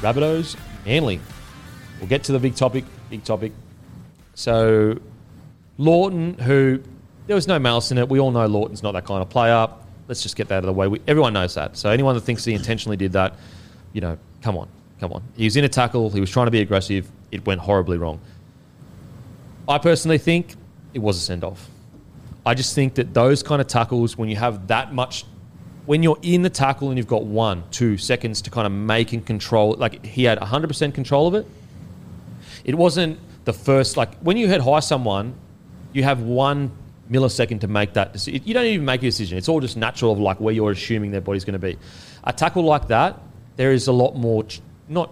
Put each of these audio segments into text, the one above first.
Rabbitohs, Manly. We'll get to the big topic. Big topic. So, Lawton, who there was no malice in it. We all know Lawton's not that kind of player. Let's just get that out of the way. We, everyone knows that. So, anyone that thinks he intentionally did that, you know, come on, come on. He was in a tackle. He was trying to be aggressive. It went horribly wrong. I personally think it was a send off. I just think that those kind of tackles, when you have that much, when you're in the tackle and you've got one, two seconds to kind of make and control, like he had 100% control of it. It wasn't the first, like when you head high someone, you have one millisecond to make that decision. You don't even make a decision. It's all just natural of like where you're assuming their body's going to be. A tackle like that, there is a lot more, not,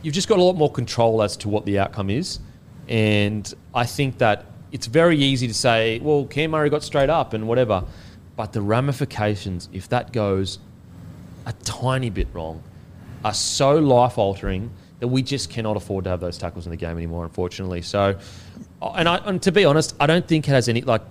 you've just got a lot more control as to what the outcome is. And I think that it's very easy to say, well, Cam Murray got straight up and whatever. But the ramifications, if that goes a tiny bit wrong, are so life altering that we just cannot afford to have those tackles in the game anymore, unfortunately. So, uh, and, I, and to be honest, I don't think it has any, like,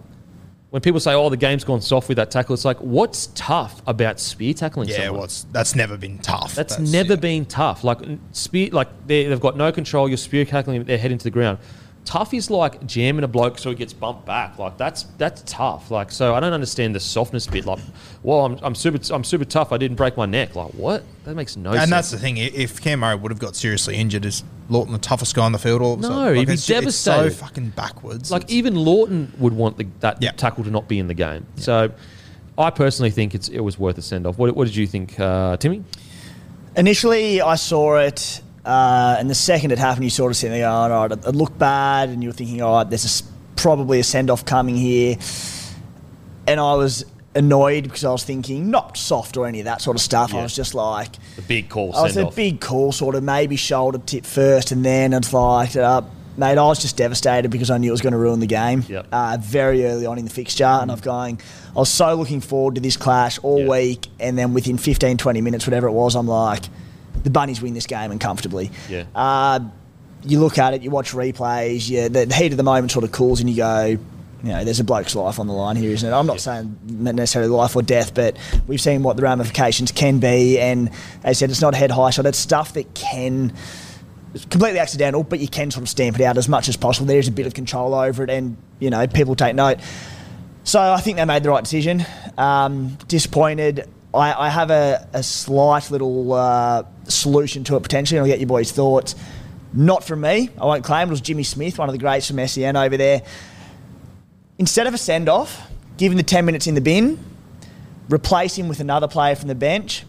when people say, oh, the game's gone soft with that tackle, it's like, what's tough about spear tackling Yeah, someone? what's that's never been tough. That's, never been tough. Like spear, like they, they've got no control. You're spear tackling they're heading to the ground. Tough is like jamming a bloke so he gets bumped back. Like that's that's tough. Like so, I don't understand the softness bit. Like, well, I'm, I'm super I'm super tough. I didn't break my neck. Like what? That makes no sense. And that's the thing. If Cam Murray would have got seriously injured, is Lawton the toughest guy on the field all of a No, sudden? he'd be it's, It's so fucking backwards. like It's- even Lawton would want the, that Yeah. tackle to not be in the game. So, I personally think it's it was worth a send off. What, what did you think, uh, Timmy? Initially, I saw it, uh, and the second it happened, you sort of sitting there going, all right, it, looked bad, and you were thinking, all right, there's a probably a send off coming here. And I was annoyed because I was thinking, not soft or any of that sort of stuff. I was just like, a big call I was a off. big call, sort of maybe shoulder tip first, and then it's like, uh, mate, I was just devastated because I knew it was going to ruin the game Yep. uh, very early on in the fixture. And I've going, I was so looking forward to this clash all Yeah. week, and then within 15, 20 minutes, whatever it was, I'm like, the Bunnies win this game and comfortably. Yeah. Uh, you look at it, you watch replays, yeah, the, the heat of the moment sort of cools, and you go, you know, there's a bloke's life on the line here, isn't it? I'm not saying necessarily life or death, but we've seen what the ramifications can be, and as I said, it's not head high shot. It's stuff that can it's completely accidental, but you can sort of stamp it out as much as possible. There is a bit of control over it, and you know, people take note. So I think they made the right decision. Um, disappointed. I, I have a, a slight little uh, solution to it potentially, I'll get your boys' thoughts. Not from me. I won't claim it was Jimmy Smith, one of the greats from SEN over there. Instead of a send off, give him the 10 minutes in the bin, replace him with another player from the bench.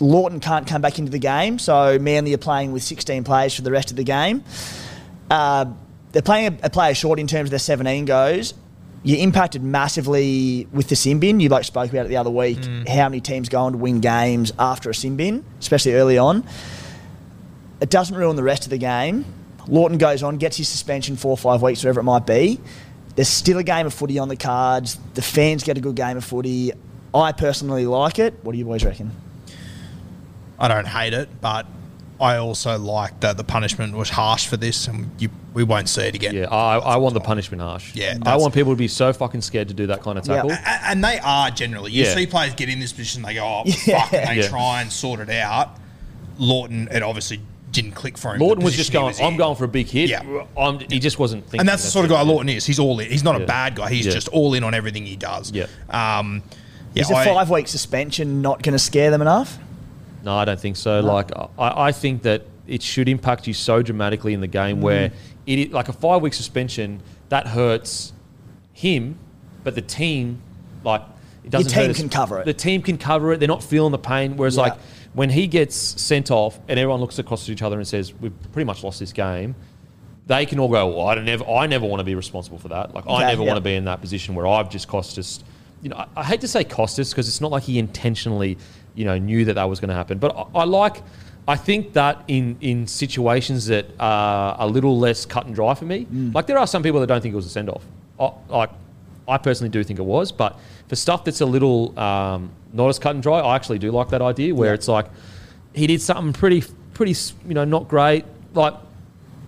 Lawton can't come back into the game, so Manly are playing with 16 players for the rest of the game. Uh, they're playing a, a player short in terms of their 17 goes. You're impacted massively with the sin bin. You like spoke about it the other week. Mm. How many teams go on to win games after a sin bin, especially early on. It doesn't ruin the rest of the game. Lawton goes on, gets his suspension four or five weeks, whatever it might be. There's still a game of footy on the cards. The fans get a good game of footy. I personally like it. What do you boys reckon? I don't hate it, but I also like that the punishment was harsh for this, and you, we won't see it again. Yeah, I, I want the punishment harsh. Yeah, I want people to be so fucking scared to do that kind of tackle. A- and they are generally. You Yeah. see players get in this position, they go, "Oh Yeah. fuck," and they Yeah. try and sort it out. Lawton, it obviously didn't click for him. Lawton was just position he going, was I'm in. going for a big hit. Yeah. I'm, he just wasn't thinking. and that's the sort of guy it. Lawton is. He's all in. He's not a Yeah. bad guy. He's Yeah. just all in on everything he does. Yeah. Um, yeah. Is a I- five week suspension not going to scare them enough? No, I don't think so. Like, I, I think that it should impact you so dramatically in the Mm. game where it, like a five week suspension, that hurts him, but the team, like, it doesn't team hurt us- can cover it. The team can cover it. They're not feeling the pain. Whereas, Yeah. like, when he gets sent off and everyone looks across to each other and says, "We've pretty much lost this game," they can all go, "Well, I don't never, I never want to be responsible for that. Like, I never yeah. want to be in that position where I've just cost us." You know, I, I hate to say cost us because it's not like he intentionally, you know, knew that that was going to happen. But I, I like, I think that in in situations that are a little less cut and dry for me, Mm. like there are some people that don't think it was a send off. Like, I personally do think it was, but for stuff that's a little um, not as cut and dry, I actually do like that idea where Yeah. it's like he did something pretty, pretty, you know, not great. Like,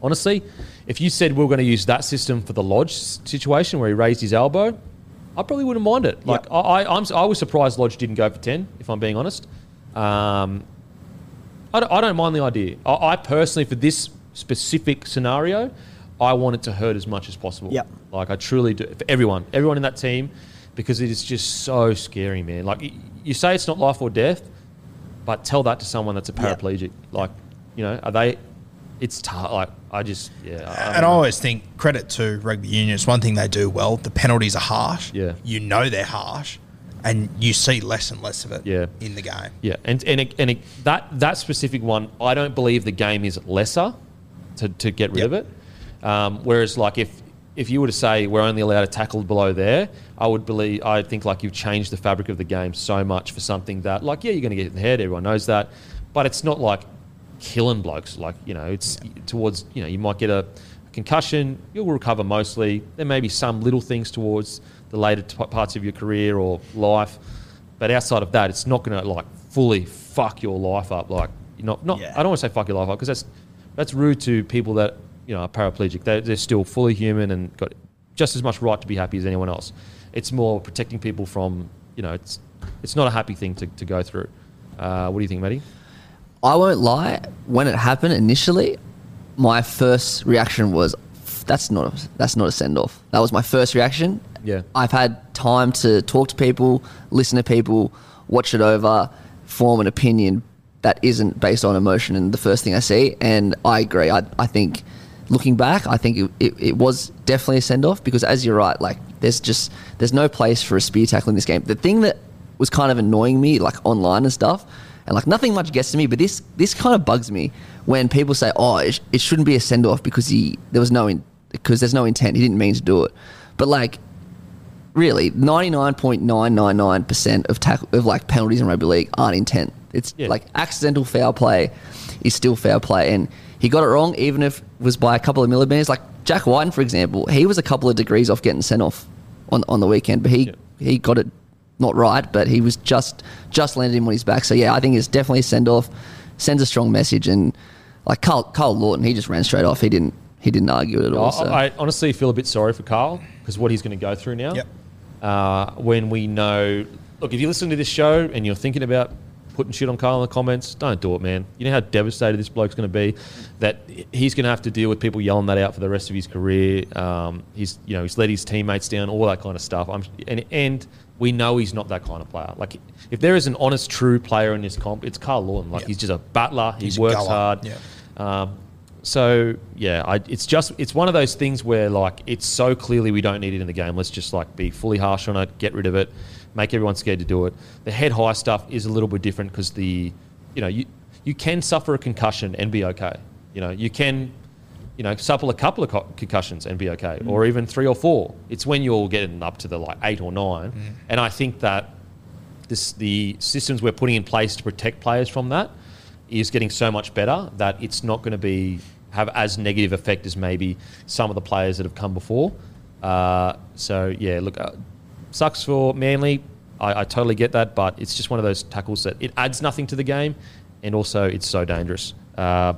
honestly, if you said we are going to use that system for the Lodge situation where he raised his elbow, I probably wouldn't mind it. Like, I, I, I'm, s- I was surprised Lodge didn't go for 10, if I'm being honest. Um, I, don't, I don't mind the idea. I, I personally, for this specific scenario, I want it to hurt as much as possible. Yep. Like, I truly do. For everyone, everyone in that team, because it is just so scary, man. Like, you say it's not life or death, but tell that to someone that's a paraplegic. Like, you know, are they? It's tough. Like, I just, yeah. I- and don't I always think credit to rugby union. It's one thing they do well. The penalties are harsh. Yeah. You know they're harsh, and you see less and less of it. Yeah. In the game. Yeah, and and, it, and it, that that specific one, I don't believe the game is lesser to, to get rid Yep. of it. Um, whereas, like if if you were to say we're only allowed to tackle below there, I would believe I think like you've changed the fabric of the game so much for something that like yeah you're going to get in the head, everyone knows that, but it's not like killing blokes. Like you know, it's towards you know you might get a concussion, you'll recover mostly. There may be some little things towards the later t- parts of your career or life, but outside of that, it's not going to like fully fuck your life up. Like you're not not. Yeah. I don't want to say fuck your life up because that's that's rude to people that you know are paraplegic. They're, they're still fully human and got just as much right to be happy as anyone else. It's more protecting people from you know it's it's not a happy thing to, to go through. Uh, what do you think, Matty? I won't lie. When it happened initially, my first reaction was, "That's not a, that's not a send off." That was my first reaction. Yeah. I've had time to talk to people, listen to people, watch it over, form an opinion that isn't based on emotion. And the first thing I see, and I agree. I, I think, looking back, I think it, it, it was definitely a send off because, as you're right, like there's just there's no place for a spear tackle in this game. The thing that was kind of annoying me, like online and stuff, and like nothing much gets to me, but this this kind of bugs me when people say, "Oh, it, sh- it shouldn't be a send off because he there was no in, because there's no intent. He didn't mean to do it." But like, really, ninety nine point nine nine nine percent of tackle of like penalties in rugby league aren't intent. It's Yeah. like accidental foul play is still foul play, and he got it wrong, even if it was by a couple of millimeters. Like Jack Wighton, for example, he was a couple of degrees off getting sent off on on the weekend, but he Yeah. he got it not right, but he was just just landed him on his back. So yeah, I think it's definitely a send off. Sends a strong message, and like Karl, Karl Lawton, he just ran straight off. He didn't he didn't argue it at all. I, so. I honestly feel a bit sorry for Karl because what he's going to go through now. Yep. Uh, when we know, look, if you listen to this show and you're thinking about putting shit on Karl in the comments, don't do it, man. You know how devastated this bloke's going to be. That he's going to have to deal with people yelling that out for the rest of his career. Um, he's, you know, he's let his teammates down, all that kind of stuff. I'm, and and we know he's not that kind of player. Like, if there is an honest, true player in this comp, it's Karl Lawton. Like, Yeah. he's just a battler. He He's works hard. Yeah. Um, so yeah, I, it's just it's one of those things where like it's so clearly we don't need it in the game. Let's just like be fully harsh on it, get rid of it, make everyone scared to do it. The head high stuff is a little bit different because the you know you you can suffer a concussion and be okay. You know you can you know, supple a couple of co- concussions and be okay, Mm. or even three or four. It's when you're getting up to the like eight or nine, Mm. and I think that this the systems we're putting in place to protect players from that is getting so much better that it's not going to be have as negative effect as maybe some of the players that have come before. Uh, so yeah, look, uh, sucks for Manly. I, I totally get that, but it's just one of those tackles that it adds nothing to the game, and also it's so dangerous. Uh,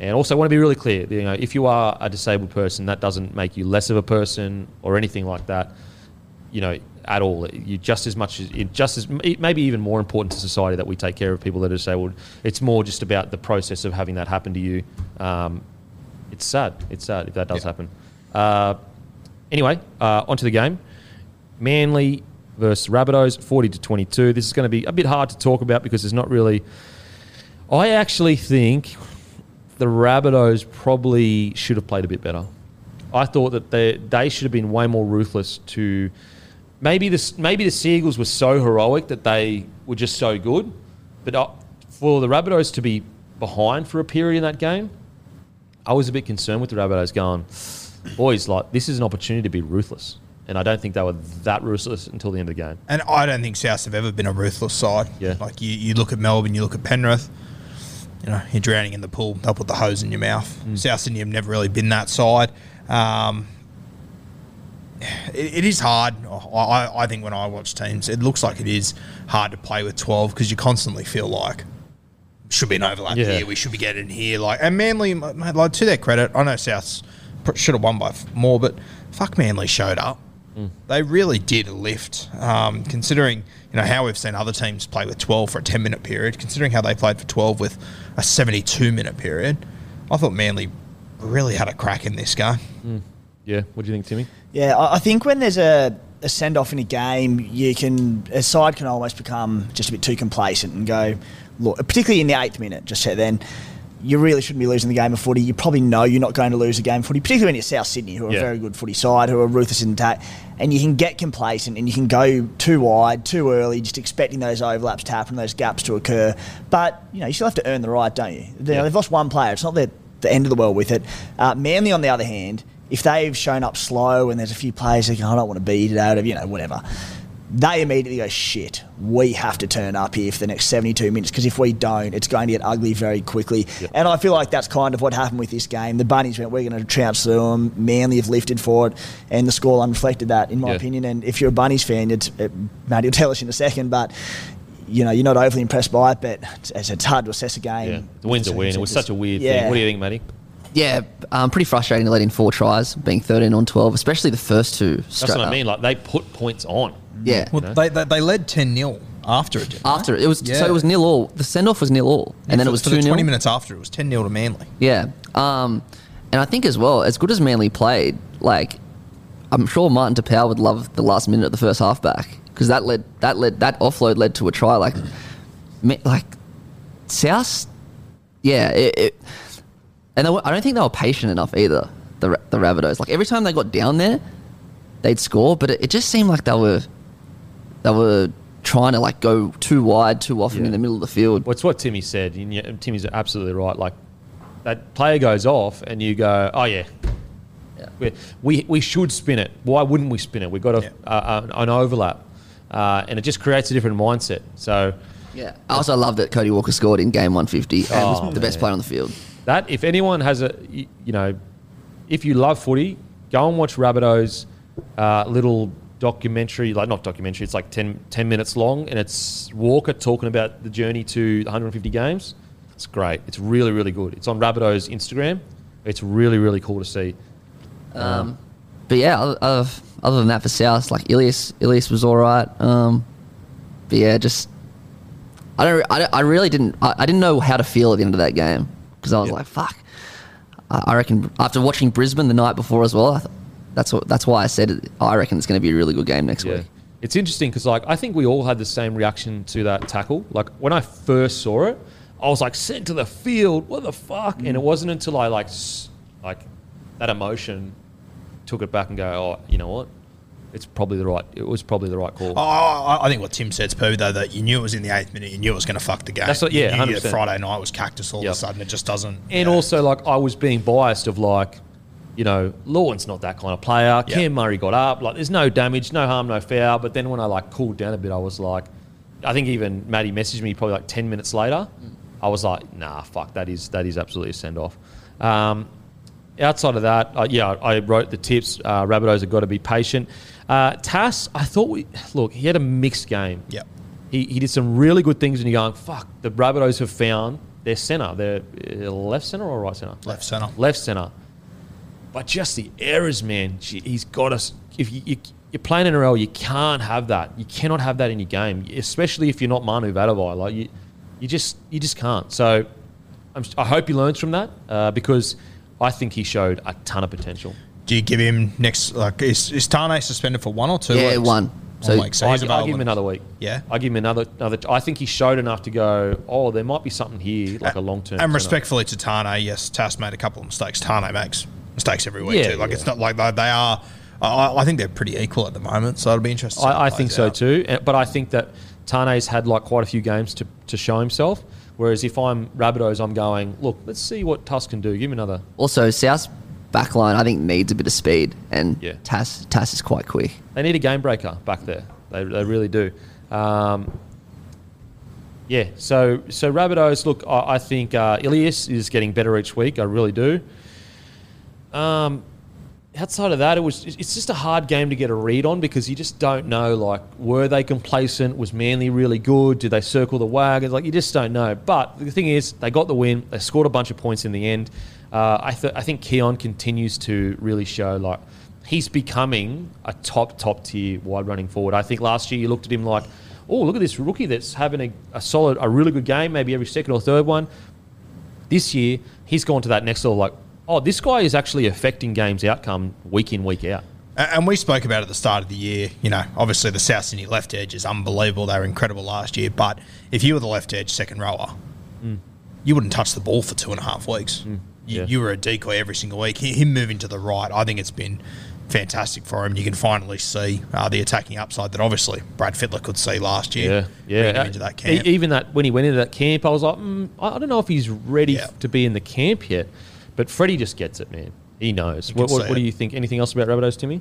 and also, I want to be really clear. You know, if you are a disabled person, that doesn't make you less of a person or anything like that. You know, at all. You just as much as just as maybe even more important to society that we take care of people that are disabled. It's more just about the process of having that happen to you. Um, it's sad. It's sad if that does Yeah. happen. Uh, anyway, uh, onto the game. Manly versus Rabbitohs, forty to twenty-two. This is going to be a bit hard to talk about because there's not really. I actually think the Rabbitohs probably should have played a bit better. I thought that they they should have been way more ruthless to maybe the maybe the Seagulls were so heroic that they were just so good, but uh, for the Rabbitohs to be behind for a period in that game, I was a bit concerned with the Rabbitohs going, boys, like this is an opportunity to be ruthless, and I don't think they were that ruthless until the end of the game. And I don't think South have ever been a ruthless side. Yeah. Like you, you look at Melbourne, you look at Penrith. You know, you're drowning in the pool. They'll put the hose in your mouth. South Sydney have never really been that side. Um, it, it is hard. I, I- I think when I watch teams, it looks like it is hard to play with 12 because you constantly feel like should be an overlap Yeah. here. We should be getting here. Like and Manly, mate, like to their credit, I know South should have won by more, but fuck, Manly showed up. They really did lift, um, considering you know how we've seen other teams play with 12 for a 10 minute period. Considering how they played for 12 with a 72 minute period, I thought Manly really had a crack in this game. Yeah, what do you think, Timmy? Yeah, I I think when there's a, a send off in a game, you can a side can almost become just a bit too complacent and go, look, particularly in the eighth minute, just then. You really shouldn't be losing the game of footy. You probably know you're not going to lose a game of footy, particularly when you're South Sydney, who are Yeah. a very good footy side, who are ruthless in attack. And you can get complacent and you can go too wide, too early, just expecting those overlaps to happen, those gaps to occur. But, you know, you still have to earn the right, don't you? Know, Yeah. they've lost one player. It's not the, the end of the world with it. Uh, Manly, on the other hand, if they've shown up slow and there's a few players that I don't want to be today, you know, whatever, they immediately go, shit, we have to turn up here for the next 72 minutes because if we don't, it's going to get ugly very quickly. And I feel like that's kind of what happened with this game. The Bunnies went, we're going to trounce through them. Manly have lifted for it, and the scoreline reflected that, in my Yeah. opinion. And if you're a Bunnies fan, it's, it, Matt you'll tell us in a second, but. You know, you're not overly impressed by it, but it's, it's hard to assess a game. Yeah, the win's a win. It was such a weird thing. What do you think, Matty? Yeah, um, pretty frustrating to let in four tries, being 13 on 12, especially the first two. That's straight what I mean. Like they put points on. Yeah. Well, they, they, they led 10 0 after it. didn't they? After it was Yeah. so it was nil all. The send off was nil all, and then For- it was two the nil. 20 minutes after, it was 10 0 to Manly. Yeah. Um, and I think as well, as good as Manly played, like I'm sure Martin Taupau would love the last minute of the first half back because that led that led that offload led to a try. Like, me, like South, yeah. It, it, and they were, I don't think they were patient enough either. The the Rabbitohs, like every time they got down there, they'd score, but it, it just seemed like they were they were trying to like go too wide too often Yeah. in the middle of the field. Well, it's what Timmy said. And yeah, Timmy's absolutely right. Like that player goes off, and you go, "Oh yeah, Yeah. we we, we should spin it. Why wouldn't we spin it? We've got a, uh, an, an overlap, uh, and it just creates a different mindset. So Yeah. I also love that Cody Walker scored in game 150 and Oh, was the best player on the field. That if anyone has a you know, if you love footy, go and watch Rabbitohs uh, little documentary, like not documentary. It's like 10, 10 minutes long, and it's Walker talking about the journey to the 150 games. It's great. It's really really good. It's on Rabbitohs Instagram. It's really really cool to see. Um, but yeah, other, other, than that, for South, like Ilias, Ilias was all right. Um, but yeah, just I don't, I, I really didn't, I, I didn't know how to feel at the end of that game because I was Yeah. like, fuck. I, reckon after watching Brisbane the night before as well, I th- that's what, that's why I said it, I reckon it's going to be a really good game next Yeah. week. It's interesting because like I think we all had the same reaction to that tackle. Like when I first saw it, I was like sent to the field. What the fuck? And it mm. wasn't until I like like that emotion took it back and go, oh, you know what? It's probably the right. It was probably the right call. Oh, I, I think what Tim said's poo though that you knew it was in the eighth minute, you knew it was going to fuck the game. That's what- yeah, you knew 100%. that Friday night was cactus all Yep. of a sudden. It just doesn't. And also, like, I was being biased of like, you know, Lawton's not that kind of player. Cam Murray got up. Like, there's no damage, no harm, no foul. But then when I like cooled down a bit, I was like, I think even Maddie messaged me probably like ten minutes later. I was like, nah, fuck, that is that is absolutely a send off. Um, outside of that, uh, yeah, I wrote the tips. Uh, Rabbitohs have got to be patient. Uh, Tass, I thought we look. He had a mixed game. Yep. He, he did some really good things, and you're going, fuck. The Rabbitohs have found their centre, their uh, left centre or right centre, left centre. left centre. But just the errors, man. Gee, He's got us. If you, you you're playing NRL, you can't have that. You cannot have that in your game, especially if you're not Manu Vatuvei. Like you, you just you just can't. So I'm, I hope he learns from that uh, because I think he showed a ton of potential. Do you give him next? Like, is, is Taane suspended for one or two? Yeah, weeks? one. So- week. So I, he's I give him another week. Yeah? I give him another another. I think he showed enough to go. Oh, there might be something here, like a long term. And respectfully to Taane, yes, Tass made a couple of mistakes. Taane makes mistakes every week Yeah, too. Like yeah. it's not like they, they are. I, I think they're pretty equal at the moment, so it'll be interesting. to see how I, I think so out. too. But I think that Taane's had like quite a few games to, to show himself. Whereas if I'm Rabbitohs, I'm going, look, let's see what Tusk can do. Give me another. Also, South's backline, I think, needs a bit of speed, and Yeah. Tass, Tass is quite quick. They need a game breaker back there. They, they really do. Um, yeah, so so Rabbitohs, look, I, I think uh, Ilias is getting better each week. I really do. Um, outside of that, it was it's just a hard game to get a read on because you just don't know. Like, were they complacent? Was Manly really good? Did they circle the wagons? Like, you just don't know. But the thing is, they got the win. They scored a bunch of points in the end. Uh, I th- I think Keaon continues to really show like he's becoming a top top tier wide running forward. I think last year you looked at him like, oh, look at this rookie that's having a, a solid, a really good game, maybe every second or third one this year he's gone to that next level like oh this guy is actually affecting games outcome week in week out And we spoke about at the start of the year, you know, obviously the South Sydney left edge is unbelievable. They were incredible last year. But if you were the left edge second rower, you wouldn't touch the ball for two and a half weeks. You, Yeah. you were a decoy every single week. Him moving to the right, I think it's been fantastic for him. You can finally see uh, the attacking upside that obviously Brad Fittler could see last year. yeah yeah into that camp. even that when he went into that camp i was like mm, i I don't know if he's ready Yeah. to be in the camp yet but freddie just gets it man he knows what, what, what do you think anything else about Rabbitohs Timmy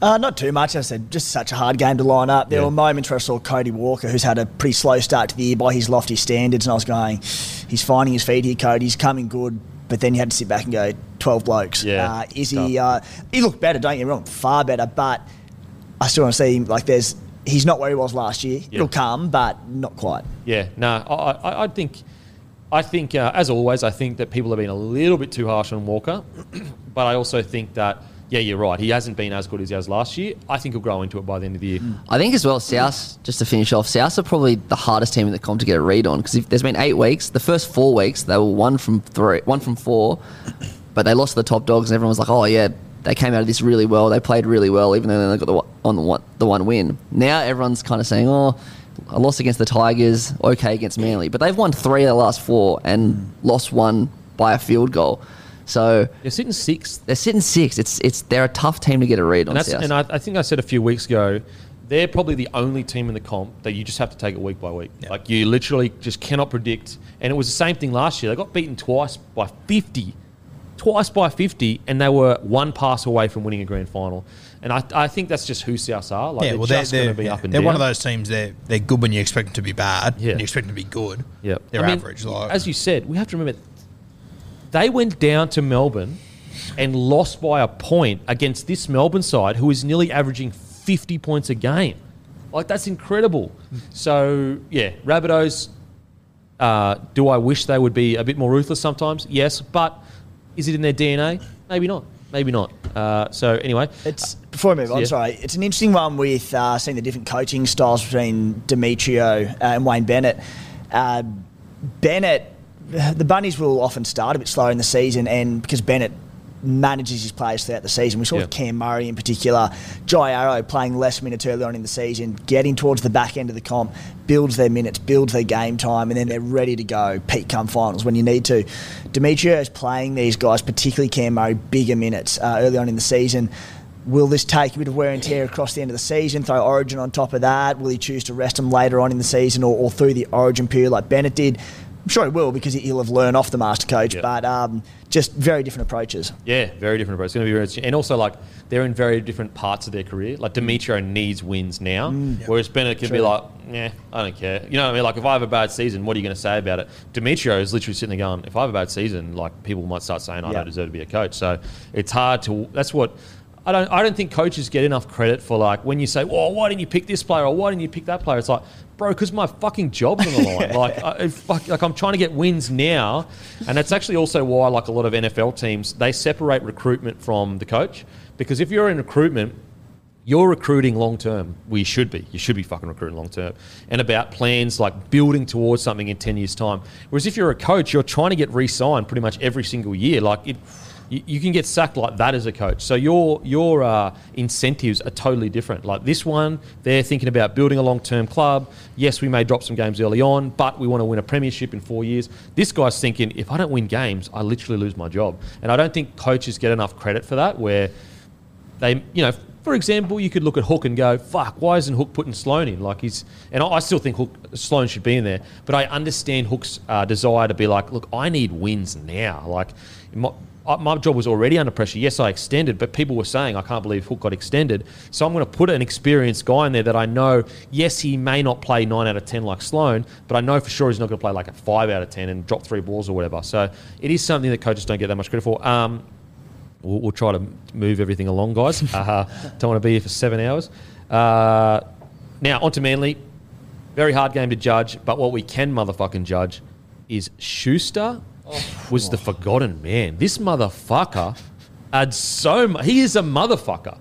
Uh, not too much. I said, just such a hard game to line up. There Yeah. were moments where I saw Cody Walker, who's had a pretty slow start to the year by his lofty standards, and I was going, he's finding his feet here, Cody. He's coming good. But then you had to sit back and go, 12 blokes. Yeah, Uh, is he, uh, he looked better, don't get me wrong, far better, but I still want to see him, like, there's, he's not where he was last year. Yeah. It'll come, but not quite. Yeah, no, I, I, I think, I think uh, as always, I think that people have been a little bit too harsh on Walker, but I also think that yeah, you're right. He hasn't been as good as he has last year. I think he'll grow into it by the end of the year. I think as well, South, just to finish off, South are probably the hardest team in the comp to get a read on because there's been eight weeks. The first four weeks, they were one from three, one from four, but they lost to the top dogs, and everyone was like, oh, yeah, they came out of this really well. They played really well, even though they only got the, one- on the one, the one win. Now everyone's kind of saying, oh, I lost against the Tigers, okay against Manly, but they've won three of the last four and lost one by a field goal. So They're sitting sixth. they're sitting six. It's it's they're a tough team to get a read on. And, that's, and I, I think I said a few weeks ago, they're probably the only team in the comp that you just have to take it week by week. Like you literally just cannot predict. And it was the same thing last year. They got beaten twice by 50, twice by 50, and they were one pass away from winning a grand final. And I, I think that's just who Souths are. Like they're just going to be up and they're down. one of those teams. They're they're good when you expect them to be bad. Yeah. and you expect them to be good. Yep. they're I mean, average. Like as you said, we have to remember they went down to Melbourne and lost by a point against this Melbourne side who is nearly averaging 50 points a game. Like that's incredible. So yeah, Rabbitohs. Uh, do I wish they would be a bit more ruthless sometimes? Yes, but is it in their DNA? Maybe not. Maybe not. Uh, so anyway, It's before we move on. Yeah. Sorry, it's an interesting one with uh, seeing the different coaching styles between Demetriou uh, and Wayne Bennett. Uh, Bennett, the Bunnies will often start a bit slower in the season, and because Bennett manages his players throughout the season, we saw Yeah. Cam Murray in particular, Jai Arrow playing less minutes early on in the season, getting towards the back end of the comp, builds their minutes, builds their game time, and then they're ready to go peak come finals when you need to. Demetriou is playing these guys, particularly Cam Murray, bigger minutes uh, early on in the season Will this take a bit of wear and tear across the end of the season? Throw Origin on top of that? Will he choose to rest him later on in the season or, or through the Origin period like Bennett did? I'm sure he will because he'll have learned off the master coach, Yeah. but um, just very different approaches. Yeah, very different approaches. It's going to be very interesting. And also, like, they're in very different parts of their career. Like, Demetriou needs wins now, mm. whereas Bennett can be like, yeah, I don't care. You know what I mean? Like, if I have a bad season, what are you going to say about it? Demetriou is literally sitting there going, if I have a bad season, like, people might start saying I Yeah. don't deserve to be a coach. So it's hard to, that's what. I don't, I don't think coaches get enough credit for like when you say, "Well, why didn't you pick this player?" or "Why didn't you pick that player?" It's like, bro, because my fucking job's on the line. like, I, fuck, like I'm trying to get wins now, and that's actually also why, like a lot of NFL teams, they separate recruitment from the coach because if you're in recruitment, you're recruiting long term. Well, you should be. You should be fucking recruiting long term. And about plans like building towards something in 10 years' time. Whereas if you're a coach, you're trying to get re signed pretty much every single year. Like it. You you can get sacked like that as a coach. So your your uh, incentives are totally different. Like this one, they're thinking about building a long term club. Yes, we may drop some games early on, but we want to win a premiership in four years. This guy's thinking, if I don't win games, I literally lose my job. And I don't think coaches get enough credit for that. Where they, you know, for example, you could look at Hook and go, "Fuck, why isn't Hook putting Sloan in?" Like he's, and I still think Hook Sloan should be in there, but I understand Hook's uh, desire to be like, "Look, I need wins now." Like my job was already under pressure. Yes, I extended, but people were saying, "I can't believe Hook got extended." So I'm going to put an experienced guy in there that I know. Yes, he may not play nine out of ten like Sloan, but I know for sure he's not going to play like a five out of ten and drop three balls or whatever. So it is something that coaches don't get that much credit for. Um, We'll, we'll try to move everything along, guys. Uh, don't want to be here for seven hours. Uh, now, on to Manly. Very hard game to judge, but what we can motherfucking judge is Schuster was the forgotten man. This motherfucker had so much. He is a motherfucker.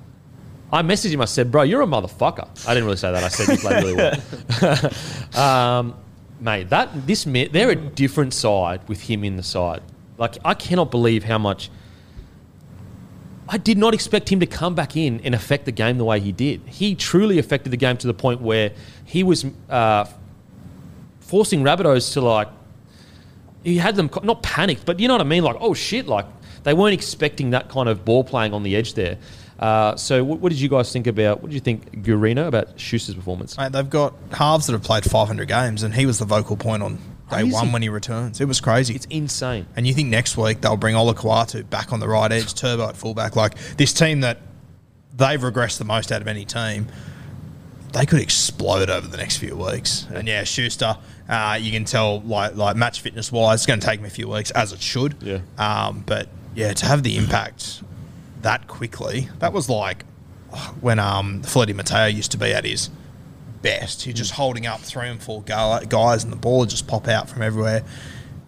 I messaged him. I said, "Bro, you're a motherfucker." I didn't really say that. I said you played really well. um, mate, that this they're a different side with him in the side. Like I cannot believe how much. I did not expect him to come back in and affect the game the way he did. He truly affected the game to the point where he was uh, forcing Rabbitohs to like. He had them not panicked, but you know what I mean. Like, oh shit! Like they weren't expecting that kind of ball playing on the edge there. Uh, so, what, what did you guys think about? What did you think, Gurino, about Schuster's performance? Mate, they've got halves that have played 500 games, and he was the vocal point on day Crazy. one when he returns. It was crazy. It's insane. And you think next week they'll bring Ola Kawatu back on the right edge, Turbo at fullback. Like this team that they've regressed the most out of any team, they could explode over the next few weeks. And yeah, Schuster, uh, you can tell like like match fitness wise, it's going to take him a few weeks as it should. Yeah. Um, but yeah, to have the impact that quickly, that was like when um Feleti Mateo used to be at his best. He's just holding up three and four guys, and the ball would just pop out from everywhere.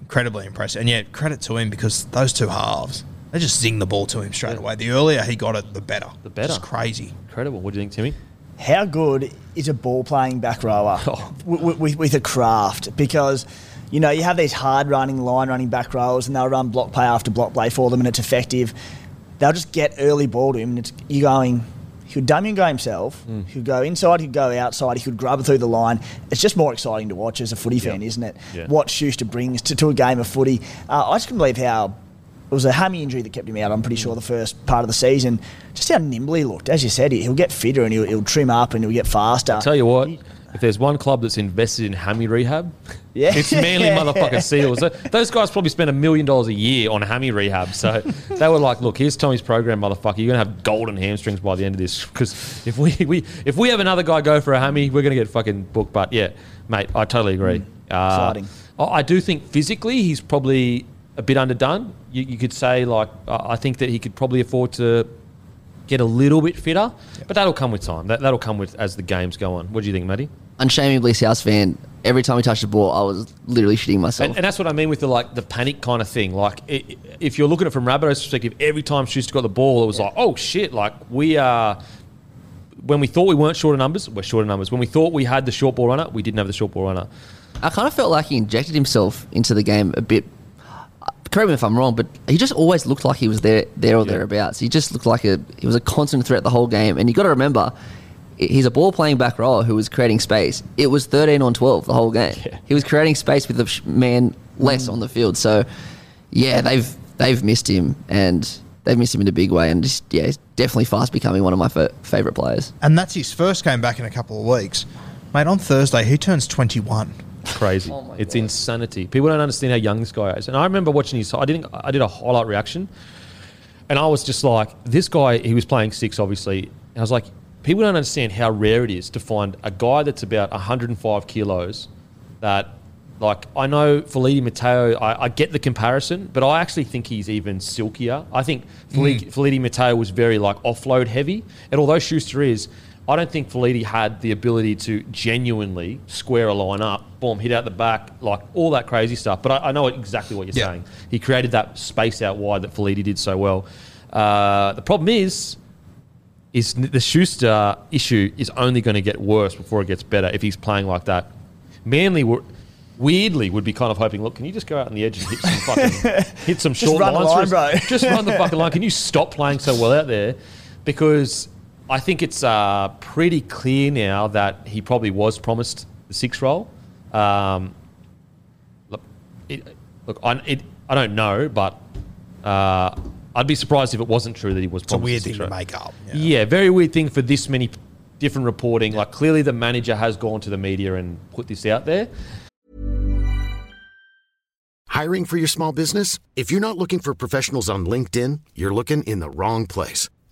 Incredibly impressive. And yet, credit to him because those two halves, they just zing the ball to him straight away. The earlier he got it, the better. The better. Just crazy. Incredible. What do you think, Timmy? How good is a ball playing back rower with, with, with a craft? Because, you know, you have these hard running, line running back rowers and they'll run block play after block play for them and it's effective. They'll just get early ball to him and it's, you're going, he could Damien go himself, he could go inside, he could go outside, he could grub through the line. It's just more exciting to watch as a footy fan, isn't it? Yeah. What Schuster brings to, to a game of footy. Uh, I just can't believe how it was a hammy injury that kept him out. I'm pretty sure the first part of the season. Just how nimble he looked. As you said, he- he'll get fitter and he'll, he'll trim up and he'll get faster. I'll tell you what, if there's one club that's invested in hammy rehab, Yeah. it's Manly motherfucking Seals. Those guys probably spend a million dollars a year on hammy rehab. So they were like, "Look, here's Tommy's program, motherfucker. You're gonna have golden hamstrings by the end of this. Because if we, we if we have another guy go for a hammy, we're gonna get fucking booked." But yeah, mate, I totally agree. Uh, Exciting. I do think physically he's probably a bit underdone. You, you could say like uh, I think that he could probably afford to get a little bit fitter, but that'll come with time. That, that'll come with as the games go on. What do you think, Matty? Unshamedly South fan. Every time he touched the ball, I was literally shitting myself. And, and that's what I mean with the like the panic kind of thing. Like i i- if you're looking at it from Rabbitoh's perspective, every time Schuster got the ball, it was like, oh shit! Like we are. When we thought we weren't short of numbers, we're short of numbers. When we thought we had the short ball runner, we didn't have the short ball runner. I kind of felt like he injected himself into the game a bit. Correct me if I'm wrong, but he just always looked like he was there, there or Yeah. thereabouts. He just looked like a he was a constant threat the whole game. And you got to remember, he's a ball playing back rower who was creating space. It was 13 on 12 the whole game. Yeah. He was creating space with a man less mm. on the field. So, yeah, they've they've missed him, and they've missed him in a big way, and just yeah, he's definitely fast becoming one of my fa- favorite players. And that's his first game back in a couple of weeks. Mate, on Thursday, he turns 21. Crazy. Oh it's God. insanity. People don't understand how young this guy is. And I remember watching his. I didn't. I did a highlight reaction, and I was just like, this guy. He was playing six, obviously. And I was like, people don't understand how rare it is to find a guy that's about 105 kilos. That, like, I know Feleti Mateo. I, I get the comparison, but I actually think he's even silkier. I think hmm. Feleti, Feleti Mateo was very like offload heavy, and although Schuster is. I don't think Feleti had the ability to genuinely square a line up, boom, hit out the back, like all that crazy stuff. But I, I know exactly what you're Yeah. saying. He created that space out wide that Feleti did so well. Uh, the problem is, is the Schuster issue is only going to get worse before it gets better if he's playing like that. Manly were. Weirdly, would be kind of hoping. Look, can you just go out on the edge and hit some fucking, hit some short lines, line. Just run the fucking line. Can you stop playing so well out there? Because I think it's uh, pretty clear now that he probably was promised the six role. Um, look, it, look, I, it, I don't know, but uh, I'd be surprised if it wasn't true that he was It's a promised weird the six thing to make up. Yeah. very weird thing for this many different reporting. Like clearly, the manager has gone to the media and put this out there. Hiring for your small business? If you're not looking for professionals on LinkedIn, you're looking in the wrong place.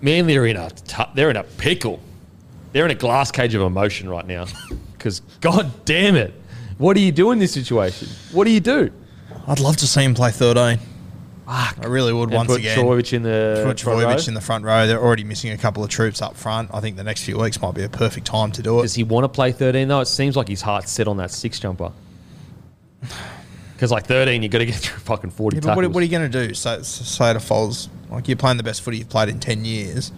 Manly are in a t- they're in a pickle. They're in a glass cage of emotion right now. Because god damn it, what do you do in this situation? What do you do? I'd love to see him play 13. I really would And once put again. Trbojevic in the Put? Trbojevic in the front row. They're already missing a couple of troops up front. I think the next few weeks might be a perfect time to do it. Does he want to play 13 though? It seems like his heart's set on that six jumper. Because like 13, you got to get through fucking 40 Yeah, but what, tackles. what are you going to do? Say, say to Foz, like you're playing the best footy you've played in ten years.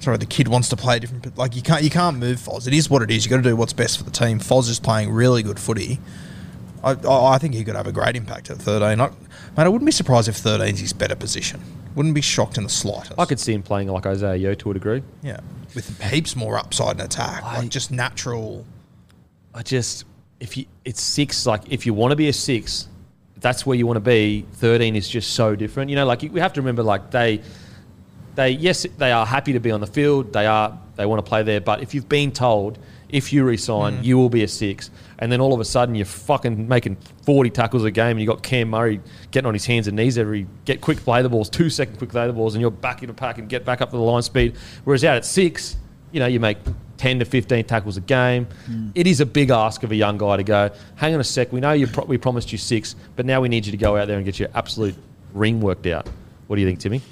Sorry, the kid wants to play different. Like you can't, you can't move Foz. It is what it is. You got to do what's best for the team. Foz is playing really good footy. I, I, I think he could have a great impact at 13. I, mate, I wouldn't be surprised if 13's his better position. Wouldn't be shocked in the slightest. I could see him playing like Isaah Yeo to a degree. yeah, with heaps more upside and attack, like just natural. I just if you it's six like if you want to be a six, that's where you want to be. Thirteen is just so different. You know, like we have to remember like they they yes they are happy to be on the field. They are they want to play there. But if you've been told if you resign, mm. you will be a six, and then all of a sudden you're fucking making forty tackles a game, and you got Cam Murray getting on his hands and knees every get quick play the balls, two second quick play the balls, and you're back in the pack and get back up to the line speed. Whereas out at six, you know, you make 10 to 15 tackles a game. It is a big ask of a young guy to go, hang on a sec, we know you pro- we promised you six, but now we need you to go out there and get your absolute ring worked out. What do you think, Timmy?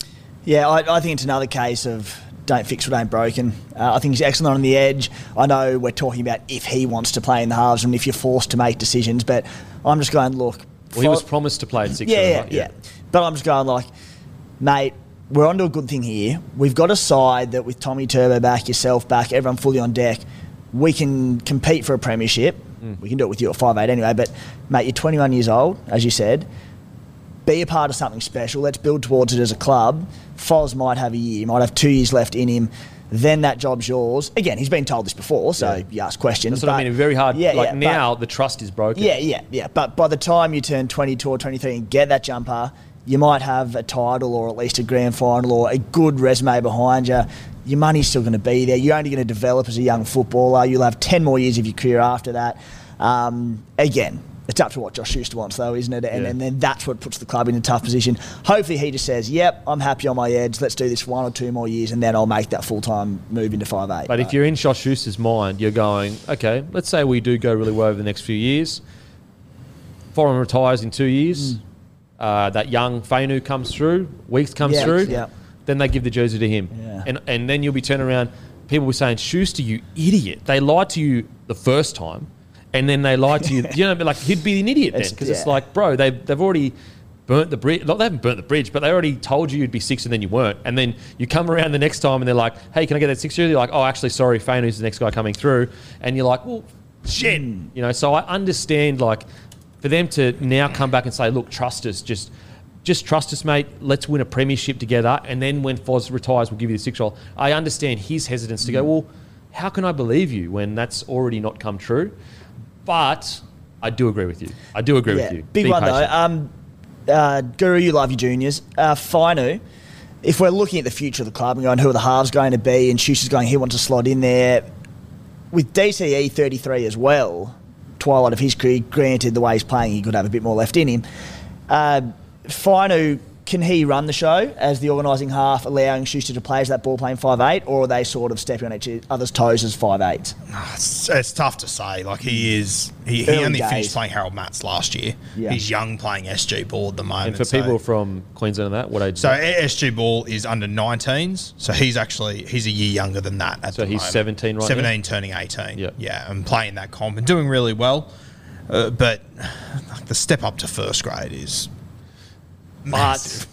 Yeah, I, I think it's another case of don't fix what ain't broken. Uh, I think he's excellent on the edge. I know we're talking about if he wants to play in the halves and if you're forced to make decisions, but I'm just going, look. Well, he was promised to play at six. yeah, yeah, right? yeah. But I'm just going like, mate, we're onto a good thing here. We've got a side that with Tommy Turbo back, yourself back, everyone fully on deck, we can compete for a premiership. Mm. We can do it with you at 5'8 anyway. But, mate, you're 21 years old, as you said. Be a part of something special. Let's build towards it as a club. Foz might have a year, might have two years left in him. Then that job's yours. Again, he's been told this before, so Yeah. you ask questions. That's what I but- mean. Very hard. Yeah, like yeah, but- now, the trust is broken. yeah, yeah, yeah. But by the time you turn 22 or 23 and get that jumper, you might have a title or at least a grand final or a good resume behind you. Your money's still going to be there. You're only going to develop as a young footballer. You'll have 10 more years of your career after that. Um, again, it's up to what Josh Schuster wants, though, isn't it? And, Yeah. and then that's what puts the club in a tough position. Hopefully, he just says, "Yep, I'm happy on my edge. Let's do this one or two more years, and then I'll make that full time move into five eight. But if you're in Josh Schuster's mind, you're going, okay, let's say we do go really well over the next few years. Foran retires in two years. Uh, that young Fainu comes through. Weeks comes Mm. Yeah, through. yeah. Then they give the jersey to him. Yeah. And, and then you'll be turning around. People will be saying, Schuster, you idiot. They lied to you the first time. And then they lied to you. you know, like he'd be an idiot then. It's- Because it's yeah. like, bro, they, they've already burnt the bridge. Not they haven't burnt the bridge, but they already told you you'd be six and then you weren't. And then you come around the next time and they're like, hey, can I get that six jersey? You're like, oh, actually, sorry, Fainu's the next guy coming through. And you're like, well, shit. You know, so I understand, like, for them to now come back and say, look, trust us, just just trust us, mate. Let's win a premiership together. And then when Foz retires, we'll give you the six roll. I understand his hesitance to go, well, how can I believe you when that's already not come true? But I do agree with you. I do agree Yeah, with you. Big Be one patient. though. Um, uh, Guru, you love your juniors. Uh, Fainu, if we're looking at the future of the club and going, who are the halves going to be, and Schuster's going, he wants to slot in there. With DCE 33 as well, twilight of his career, granted the way he's playing, he could have a bit more left in him. Uh, Fainu, can he run the show as the organising half, allowing Schuster to play as that ball playing 5'8, or are they sort of stepping on each other's toes as 5'8? It's, it's tough to say. Like he is, he, he only days. finished playing Harold Matthews last year. Yeah. He's young playing SG ball at the moment. and for so- people from Queensland and that, what age? So that? SG Ball is under 19s, so he's actually he's a year younger than that. At So the he's moment. 17 right now? 17 turning 18. Yeah. yeah, and playing that comp and doing really well. Uh, but like, the step up to first grade is but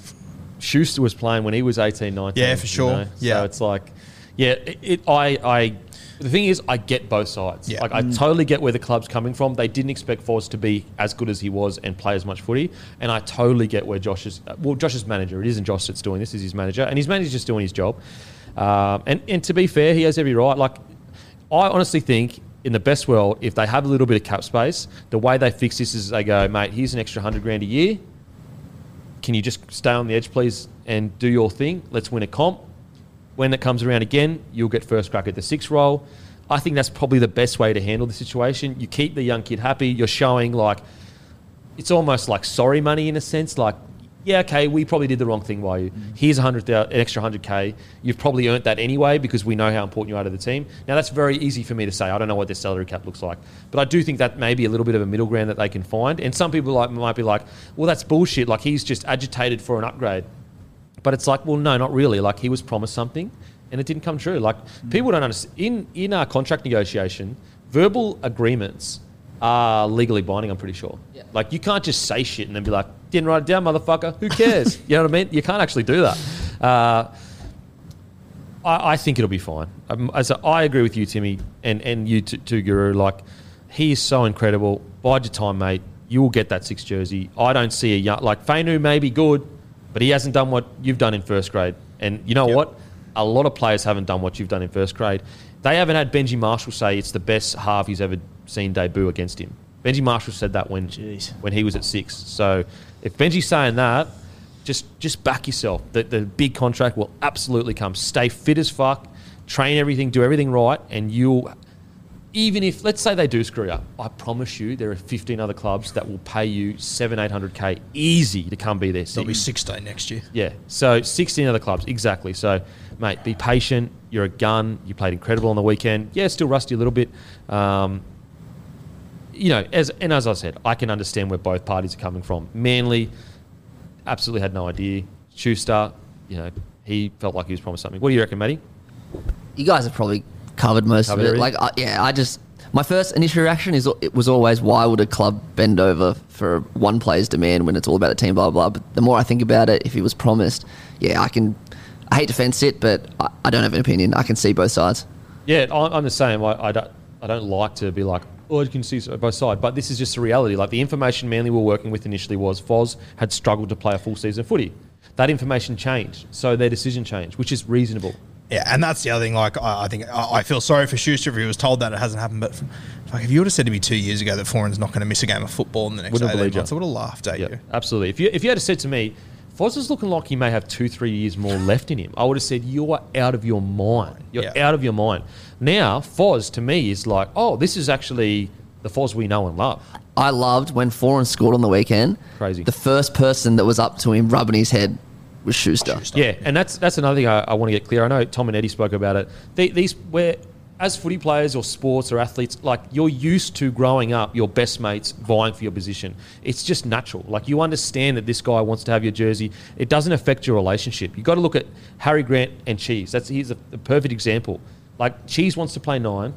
Schuster was playing when he was 18, 19. Yeah, for you sure. know? Yeah. So it's like, yeah, it, it, I, I, the thing is, I get both sides. Yeah. Like, I totally get where the club's coming from. They didn't expect Foz to be as good as he was and play as much footy. And I totally get where Josh is, well, Josh's manager, it isn't Josh that's doing this, is his manager. And his manager's just doing his job. Um, and, and to be fair, he has every right. Like, I honestly think in the best world, if they have a little bit of cap space, the way they fix this is they go, mate, here's an extra 100 grand a year can you just stay on the edge, please, and do your thing? Let's win a comp. When it comes around again, you'll get first crack at the six roll. I think that's probably the best way to handle the situation. You keep the young kid happy. You're showing like it's almost like sorry money in a sense. Like, yeah, okay, we probably did the wrong thing by you. Here's a hundred, an extra hundred k. You've probably earned that anyway because we know how important you are to the team. Now that's very easy for me to say. I don't know what their salary cap looks like, but I do think that may be a little bit of a middle ground that they can find. And some people like might be like, well, that's bullshit. Like he's just agitated for an upgrade. But it's like, well, no, not really. Like he was promised something, and it didn't come true. Like people don't understand. In in our contract negotiation, verbal agreements are legally binding. I'm pretty sure. Yeah. Like you can't just say shit and then be like, didn't write it down, motherfucker. Who cares? you know what I mean? You can't actually do that. Uh, I, I think it'll be fine. Um, as a, I agree with you, Timmy, and and you t- too, Guru. Like he is so incredible. Bide your time, mate. You will get that six jersey. I don't see a young like Fainu may be good, but he hasn't done what you've done in first grade. And you know what? A lot of players haven't done what you've done in first grade. They haven't had Benji Marshall say it's the best half he's ever seen debut against him. Benji Marshall said that when Jeez. when he was at six. So if Benji's saying that, just just back yourself. The, the big contract will absolutely come. Stay fit as fuck, train everything, do everything right, and you'll. Even if let's say they do screw up, I promise you there are 15 other clubs that will pay you seven, eight hundred k easy to come be there. There'll be 16 next year. Yeah. So 16 other clubs, exactly. So, mate, be patient. You're a gun. You played incredible on the weekend. Yeah, still rusty a little bit. Um, you know, as and as I said, I can understand where both parties are coming from. Manly absolutely had no idea. Schuster, you know, he felt like he was promised something. What do you reckon, Matty? You guys have probably covered most Covered of it. everything? Like, I, yeah, I just my first initial reaction is it was always why would a club bend over for one player's demand when it's all about the team, blah blah. blah. But the more I think about it, if he was promised, yeah, I can. I hate to fence it, but I, I don't have an opinion. I can see both sides. Yeah, I- I'm the same. I, I don't, I don't like to be like, oh, you can see both sides. But this is just the reality. Like the information Manly were working with initially was Foz had struggled to play a full season of footy. That information changed, so their decision changed, which is reasonable. Yeah, and that's the other thing. Like, I, I think I, I feel sorry for Schuster if he was told that it hasn't happened. But like, if you would have said to me two years ago that Foran's not going to miss a game of football in the next Wouldn't 18 believe you. months, I would have laughed at Yeah, you. absolutely. If you if you had said to me, Foz is looking like he may have two, three years more left in him, I would have said, You are out of your mind. You're Yeah. out of your mind. Now, Foz to me is like, oh, this is actually the Foz we know and love. I loved when Foran scored on the weekend. Crazy. The first person that was up to him rubbing his head was Schuster. Yeah, and that's that's another thing I, I want to get clear. I know Tom and Eddie spoke about it. The- these where as footy players or sports or athletes, like you're used to growing up, your best mates vying for your position. It's just natural. Like you understand that this guy wants to have your jersey. It doesn't affect your relationship. You've got to look at Harry Grant and Cheese. That's he's a, a perfect example. Like Cheese wants to play nine.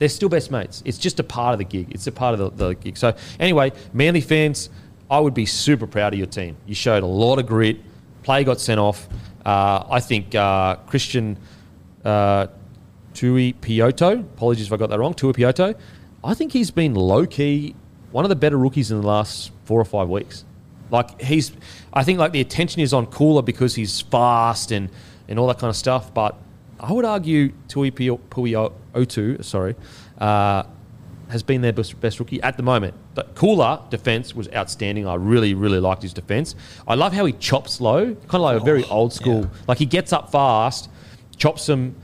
They're still best mates. It's just a part of the gig. It's a part of the, the gig. So anyway, Manly fans, I would be super proud of your team. You showed a lot of grit. Play got sent off. Uh, I think uh, Christian uh, Tui Pioto, apologies if I got that wrong, Tui Pioto, I think he's been low key one of the better rookies in the last four or five weeks. Like he's, I think like the attention is on Koula because he's fast and, and all that kind of stuff. But I would argue Tui Pui Otu, sorry, uh, has been their best, best rookie at the moment. But Koula defense was outstanding. I really, really liked his defense. I love how he chops low, kind of like a very old school. Like he gets up fast, chops them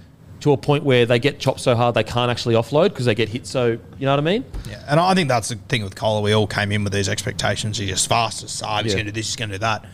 to a point where they get chopped so hard they can't actually offload because they get hit so, you know what I mean? Yeah, and I think that's the thing with Koula. We all came in with these expectations. He's just fast as hard. He's Yeah. going to do this. He's going to do that.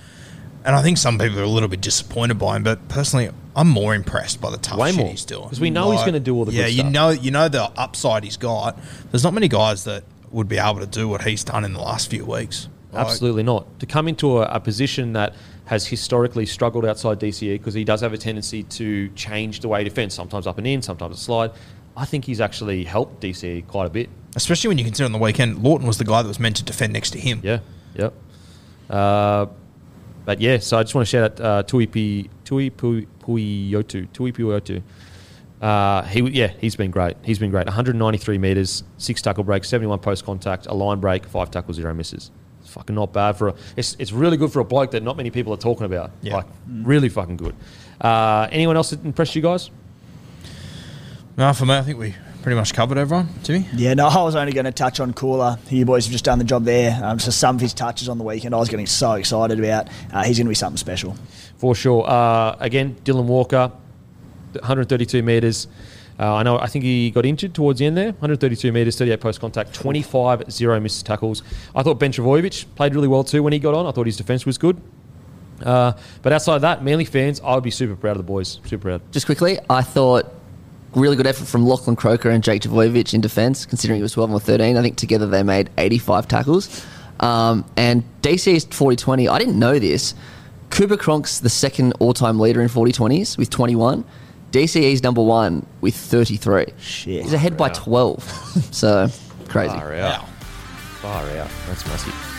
And I think some people are a little bit disappointed by him. But personally, I'm more impressed by the tough Way shit more. he's doing 'Cause we know he's gonna do all the good. yeah. you know, you know the upside he's got. There's not many guys that would be able to do what he's done in the last few weeks. Absolutely not. To come into a, a position that has historically struggled outside DCE because he does have a tendency to change the way he defends, sometimes up and in, sometimes a slide. I think he's actually helped DCE quite a bit. especially when you consider on the weekend, Lawton was the guy that was meant to defend next to him. Yeah, yep. Uh, but yeah, so I just want to shout out uh, Tui Pi, Tui Puiotu, Tui Puiotu. Uh, he yeah, he's been great. He's been great. 193 meters, six tackle breaks, 71 post contact, a line break, five tackles, zero misses. It's fucking not bad for a. It's, it's really good for a bloke that not many people are talking about. Yeah. Like really fucking good. Uh, anyone else that impressed you guys? No, for me, I think we pretty much covered everyone. Timmy? Yeah, no, I was only going to touch on Koula. You boys have just done the job there. Um, so some of his touches on the weekend, I was getting so excited about. Uh, he's going to be something special. For sure. Uh, again, Dylan Walker, 132 metres. Uh, I know. I think he got injured towards the end there. 132 metres, 38 post contact, 25 zero missed tackles. I thought Ben Trbojevic played really well too when he got on. I thought his defence was good. Uh, but outside that, Manly fans, I would be super proud of the boys. Super proud. Just quickly, I thought really good effort from Lachlan Croker and Jake Trbojevic in defence, considering he was 12 or 13. I think together they made 85 tackles. Um, and DC's 40 20, I didn't know this. Cooper Cronk's the second all time leader in 40 20s with 21. DCE's number one with 33. Shit. He's ahead by 12. so, crazy. Far out. Far out. That's massive.